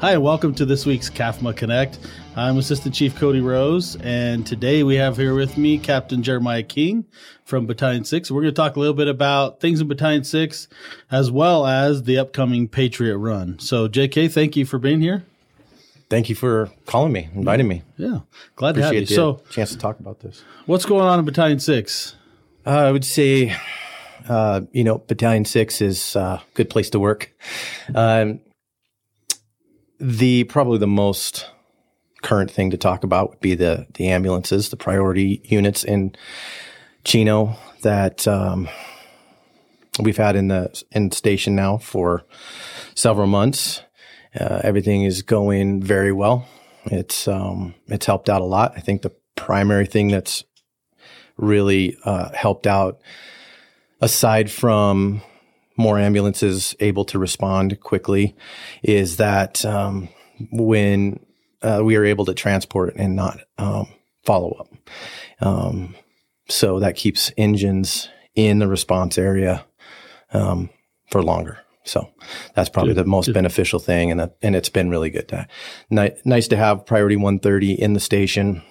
Hi, and welcome to this week's CAFMA Connect. I'm Assistant Chief Cody Rose, and today we have here with me Captain Jeremiah King from Battalion 6. We're going to talk a little bit about things in Battalion 6 as well as the upcoming Patriot Run. So, JK, thank you for being here. Thank you for calling me, inviting me. Yeah, glad to have you. The So, chance to talk about this. what's going on in Battalion 6? Uh, I would say, uh, you know, Battalion Six is a good place to work. Um, the probably the most current thing to talk about would be the the ambulances, the priority units in Chino that um, we've had in the in station now for several months. Uh, everything is going very well. It's um, it's helped out a lot. I think the primary thing that's really uh, helped out aside from more ambulances able to respond quickly is that um, when uh, we are able to transport and not um, follow up. Um, so that keeps engines in the response area um, for longer. So that's probably the most beneficial thing, and that, and it's been really good. To, ni- nice to have priority 130 in the station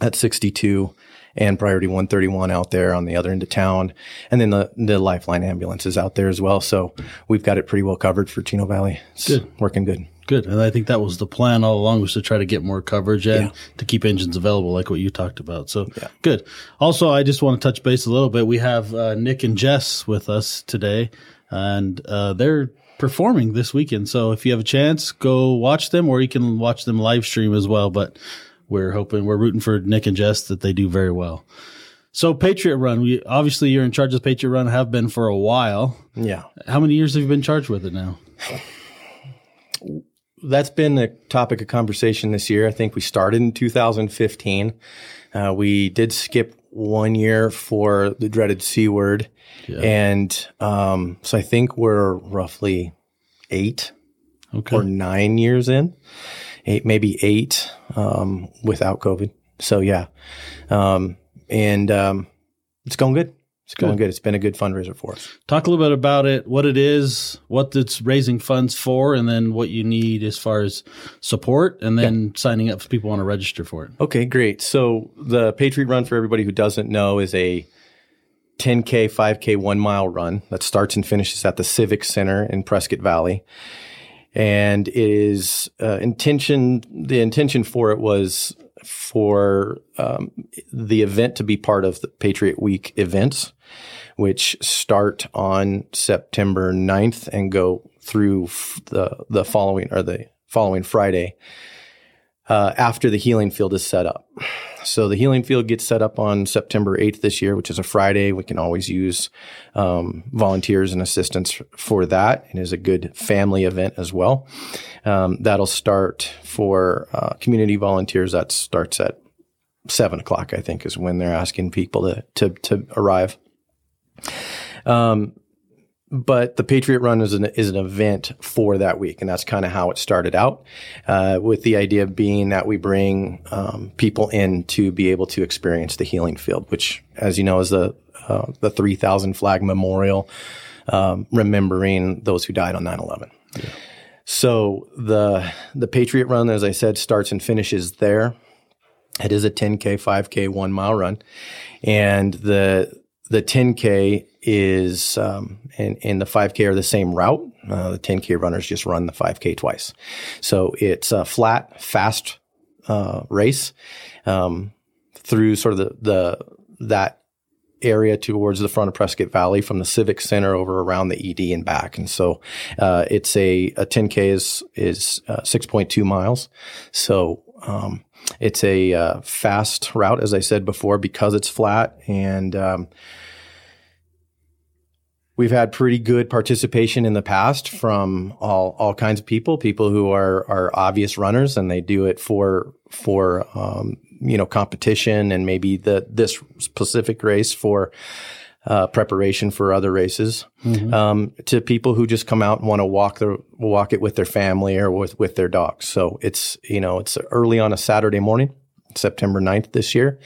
at 62 and priority 131 out there on the other end of town. And then the, the lifeline ambulance is out there as well. So we've got it pretty well covered for Chino Valley. It's Good. working good. Good. And I think that was the plan all along was to try to get more coverage and Yeah. to keep engines available like what you talked about. So good. Also, I just want to touch base a little bit. We have uh, Nick and Jess with us today and uh, they're performing this weekend. So if you have a chance, go watch them or you can watch them live stream as well. But we're hoping, we're rooting for Nick and Jess that they do very well. So Patriot Run, we obviously you're in charge of Patriot Run, have been for a while. Yeah. How many years have you been charged with it now? That's been a topic of conversation this year. I think we started in 2015. Uh, we did skip one year for the dreaded C word. And um, so I think we're roughly eight Okay. or nine years in, eight, maybe eight, um, without COVID. So yeah. Um, and, um, it's going good. It's going good. It's been a good fundraiser for us. Talk a little bit about it, what it is, what it's raising funds for, and then what you need as far as support, and then signing up if people want to register for it. Okay, great. So the Patriot Run, for everybody who doesn't know, is a 10K, 5K, one mile run that starts and finishes at the Civic Center in Prescott Valley. And it is uh, intention, the intention for it was for um, the event to be part of the Patriot Week events, which start on September 9th and go through the, the following or the following Friday uh, after the healing field is set up. So the healing field gets set up on September 8th this year, which is a Friday. We can always use um, volunteers and assistants for that. It is a good family event as well. Um, that'll start for uh, community volunteers. That starts at seven o'clock, I think, is when they're asking people to to, to arrive. Um, but the Patriot Run is an is an event for that week, and that's kind of how it started out, uh, with the idea being that we bring um, people in to be able to experience the healing field, which, as you know, is the uh, the three thousand flag memorial, um, remembering those who died on 9-11. So the the Patriot Run, as I said, starts and finishes there. It is a 10k, 5k, one mile run, and the the 10k is um, and, and the 5k are the same route. Uh, the 10k runners just run the 5k twice, so it's a flat, fast uh, race um, through sort of the the that area towards the front of Prescott Valley from the Civic Center over around the ED and back. And so uh, it's a, a 10K is, is uh, 6.2 miles. So um, it's a uh, fast route, as I said before, because it's flat. And um, we've had pretty good participation in the past from all, all kinds of people, people who are, are obvious runners and they do it for, for, um, you know, competition and maybe the, this specific race for, uh, preparation for other races, um, to people who just come out and want to walk the, walk it with their family or with, with their dogs. So it's, you know, it's early on a Saturday morning, September 9th this year.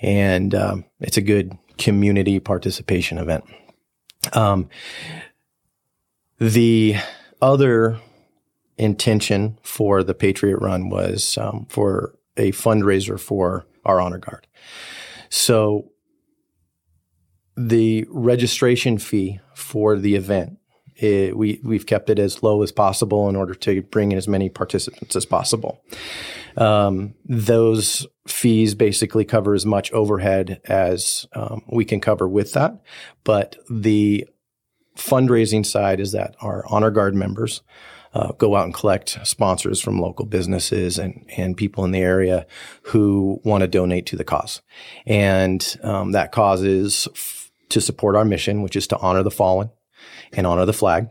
And, um, it's a good community participation event. Um, the other intention for the Patriot Run was um, for a fundraiser for our honor guard. So the registration fee for the event it, we we've kept it as low as possible in order to bring in as many participants as possible. Um, those fees basically cover as much overhead as um, we can cover with that, but the fundraising side is that our honor guard members uh, go out and collect sponsors from local businesses and, and people in the area who want to donate to the cause. And um, that cause is f- to support our mission, which is to honor the fallen and honor the flag.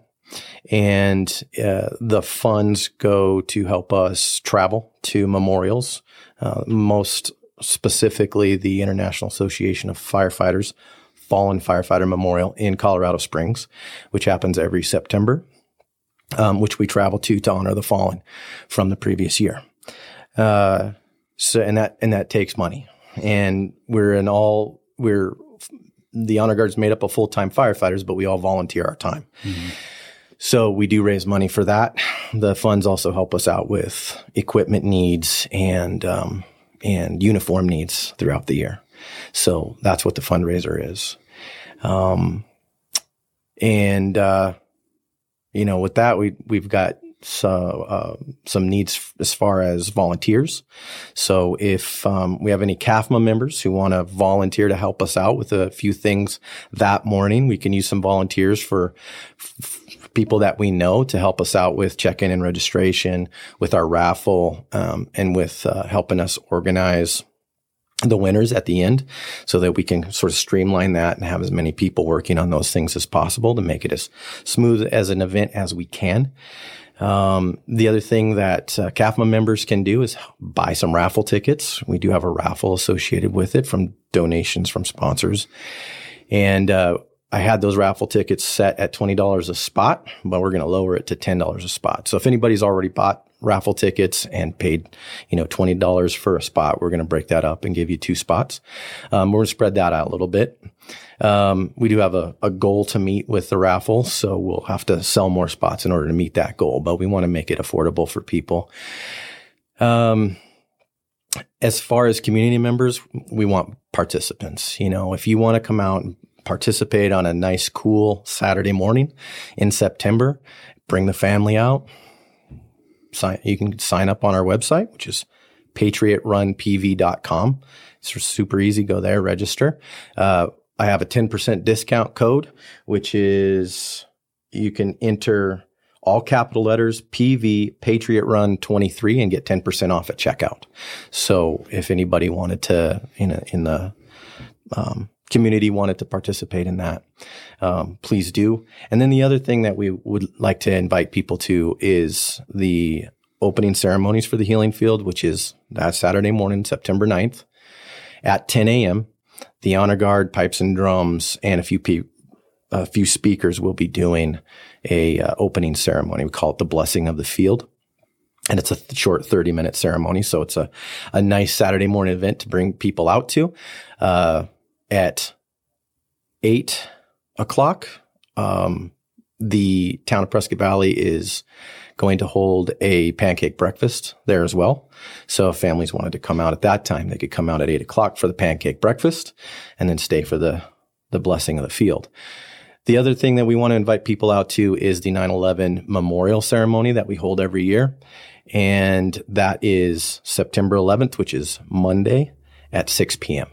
And uh, the funds go to help us travel to memorials, uh, most specifically the International Association of Firefighters Fallen Firefighter Memorial in Colorado Springs, which happens every September, um, which we travel to to honor the fallen from the previous year. Uh, so, and that and that takes money, and we're in all we're the honor guard is made up of full time firefighters, but we all volunteer our time. Mm-hmm. So we do raise money for that. The funds also help us out with equipment needs and um, and uniform needs throughout the year. So that's what the fundraiser is. Um, and uh, you know, with that, we we've got so, uh, some needs as far as volunteers. So if um, we have any CAFMA members who want to volunteer to help us out with a few things that morning, we can use some volunteers for f- people that we know to help us out with check-in and registration, with our raffle, um, and with uh, helping us organize the winners at the end so that we can sort of streamline that and have as many people working on those things as possible to make it as smooth as an event as we can. Um, the other thing that uh, CAFMA members can do is buy some raffle tickets. We do have a raffle associated with it from donations from sponsors. And, uh, I had those raffle tickets set at $20 a spot, but we're going to lower it to $10 a spot. So if anybody's already bought raffle tickets and paid, you know, $20 for a spot, we're going to break that up and give you two spots. Um, we're going to spread that out a little bit. Um, we do have a, a, goal to meet with the raffle, so we'll have to sell more spots in order to meet that goal, but we want to make it affordable for people. Um, as far as community members, we want participants. You know, if you want to come out and participate on a nice, cool Saturday morning in September, bring the family out. Sign, you can sign up on our website, which is patriotrunpv.com. It's super easy. Go there, register. Uh, I have a 10% discount code, which is you can enter all capital letters PV Patriot Run 23 and get 10% off at checkout. So if anybody wanted to, in, in the um, community wanted to participate in that, um, please do. And then the other thing that we would like to invite people to is the opening ceremonies for the Healing Field, which is that Saturday morning, September 9th at 10 a.m the honor guard, pipes and drums, and a few a few speakers will be doing a uh, opening ceremony. We call it the blessing of the field. And it's a th- short 30 minute ceremony. So it's a, a nice Saturday morning event to bring people out to. Uh, at eight o'clock, um, the town of Prescott Valley is going to hold a pancake breakfast there as well. So if families wanted to come out at that time, they could come out at eight o'clock for the pancake breakfast and then stay for the, the blessing of the field. The other thing that we want to invite people out to is the 9-11 memorial ceremony that we hold every year. And that is September 11th, which is Monday at 6 p.m.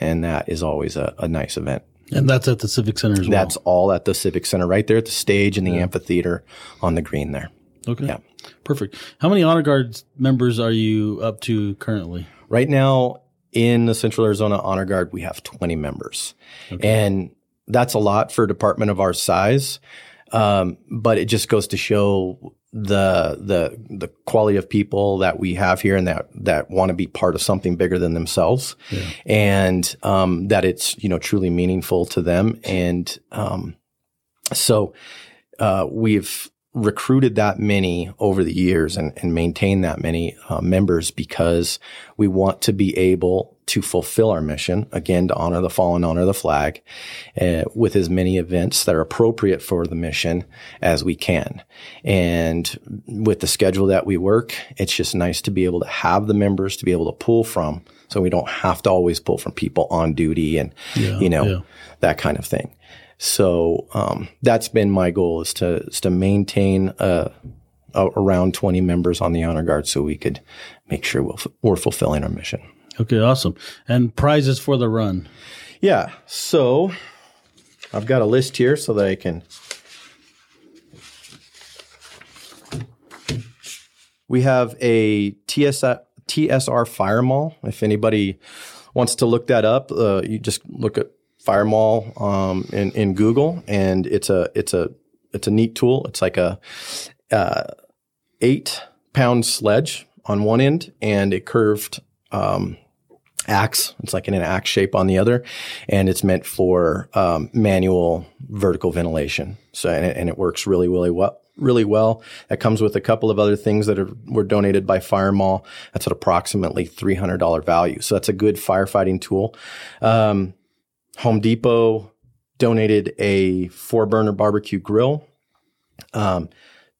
And that is always a, a nice event. And that's at the Civic Center as well. That's all at the Civic Center, right there at the stage in the yeah. amphitheater on the green there. Okay. Yeah. Perfect. How many Honor Guard members are you up to currently? Right now in the Central Arizona Honor Guard, we have 20 members. Okay. And that's a lot for a department of our size. Um, but it just goes to show the the the quality of people that we have here and that that want to be part of something bigger than themselves yeah. and um, that it's you know truly meaningful to them and um, so uh, we've recruited that many over the years and, and maintained that many uh, members because we want to be able to fulfill our mission again to honor the fallen, honor the flag, uh, with as many events that are appropriate for the mission as we can. And with the schedule that we work, it's just nice to be able to have the members to be able to pull from, so we don't have to always pull from people on duty and yeah, you know yeah. that kind of thing. So um, that's been my goal is to is to maintain a, a, around 20 members on the honor guard so we could make sure we we are fulfilling our mission. Okay, awesome. And prizes for the run. Yeah. So I've got a list here so that I can. We have a TS, TSR fire maul. If anybody wants to look that up, uh, you just look at fire maul um, in, in Google, and it's a it's a it's a neat tool. It's like a uh, eight pound sledge on one end and a curved um, axe. It's like in an axe shape on the other, and it's meant for um, manual vertical ventilation. So and it, and it, works really really well. Really well. That comes with a couple of other things that are, were donated by Fire Maul. That's at approximately three hundred dollar value. So that's a good firefighting tool. Um, Home Depot donated a four burner barbecue grill. Um,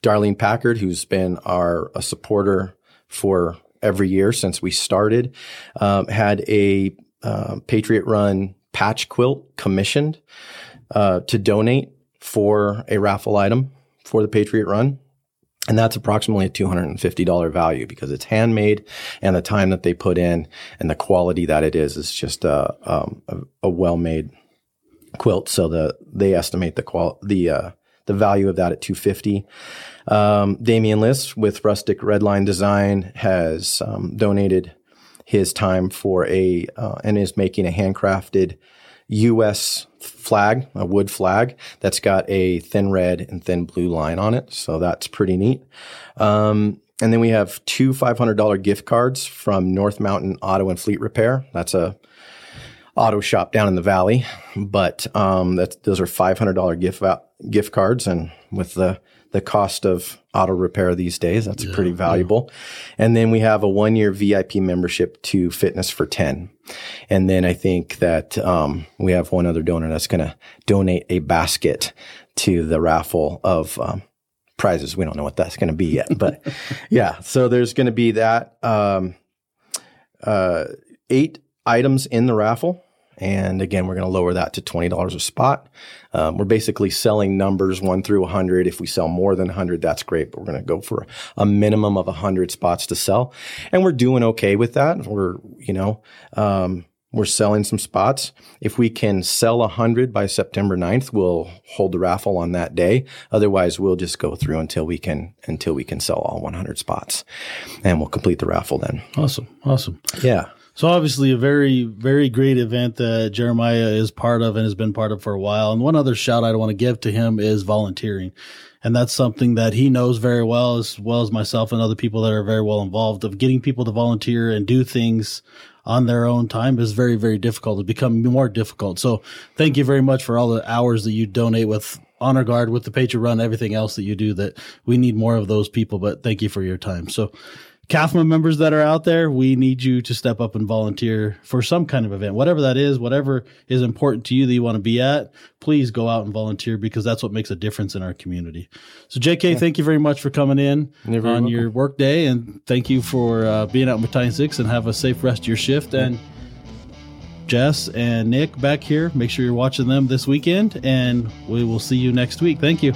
Darlene Packard, who's been our a supporter for every year since we started, um, had a uh, Patriot Run patch quilt commissioned uh, to donate for a raffle item for the Patriot Run. And that's approximately a $250 value because it's handmade and the time that they put in and the quality that it is is just a, um, a, a well-made quilt. So the, they estimate the qual, the, uh, the value of that at 250. Um, Damian List with Rustic Redline Design has um, donated his time for a uh, and is making a handcrafted U.S. flag, a wood flag that's got a thin red and thin blue line on it. So that's pretty neat. Um, and then we have two $500 gift cards from North Mountain Auto and Fleet Repair. That's a auto shop down in the valley, but um, those are $500 gift gift cards, and with the the cost of auto repair these days. That's yeah, pretty valuable. Yeah. And then we have a one year VIP membership to Fitness for 10. And then I think that um, we have one other donor that's going to donate a basket to the raffle of um, prizes. We don't know what that's going to be yet, but yeah. So there's going to be that um, uh, eight items in the raffle. And again, we're going to lower that to $20 a spot. Um, we're basically selling numbers one through 100. If we sell more than 100, that's great, but we're going to go for a minimum of 100 spots to sell. And we're doing okay with that. We're, you know, um, we're selling some spots. If we can sell 100 by September 9th, we'll hold the raffle on that day. Otherwise, we'll just go through until we can until we can sell all 100 spots. And we'll complete the raffle then. Awesome. Awesome. Yeah. So obviously a very, very great event that Jeremiah is part of and has been part of for a while. And one other shout I want to give to him is volunteering. And that's something that he knows very well, as well as myself and other people that are very well involved of getting people to volunteer and do things on their own time is very, very difficult. It's become more difficult. So thank you very much for all the hours that you donate with Honor Guard, with the Patriot Run, everything else that you do that we need more of those people. But thank you for your time. So CAFMA members that are out there, we need you to step up and volunteer for some kind of event, whatever that is, whatever is important to you that you want to be at. Please go out and volunteer because that's what makes a difference in our community. So, JK, yeah. thank you very much for coming in on welcome. your work day, and thank you for uh, being out in Battalion Six. And have a safe rest of your shift. And Jess and Nick back here, make sure you're watching them this weekend, and we will see you next week. Thank you.